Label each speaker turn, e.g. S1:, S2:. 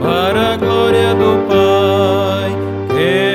S1: para a glória do Pai.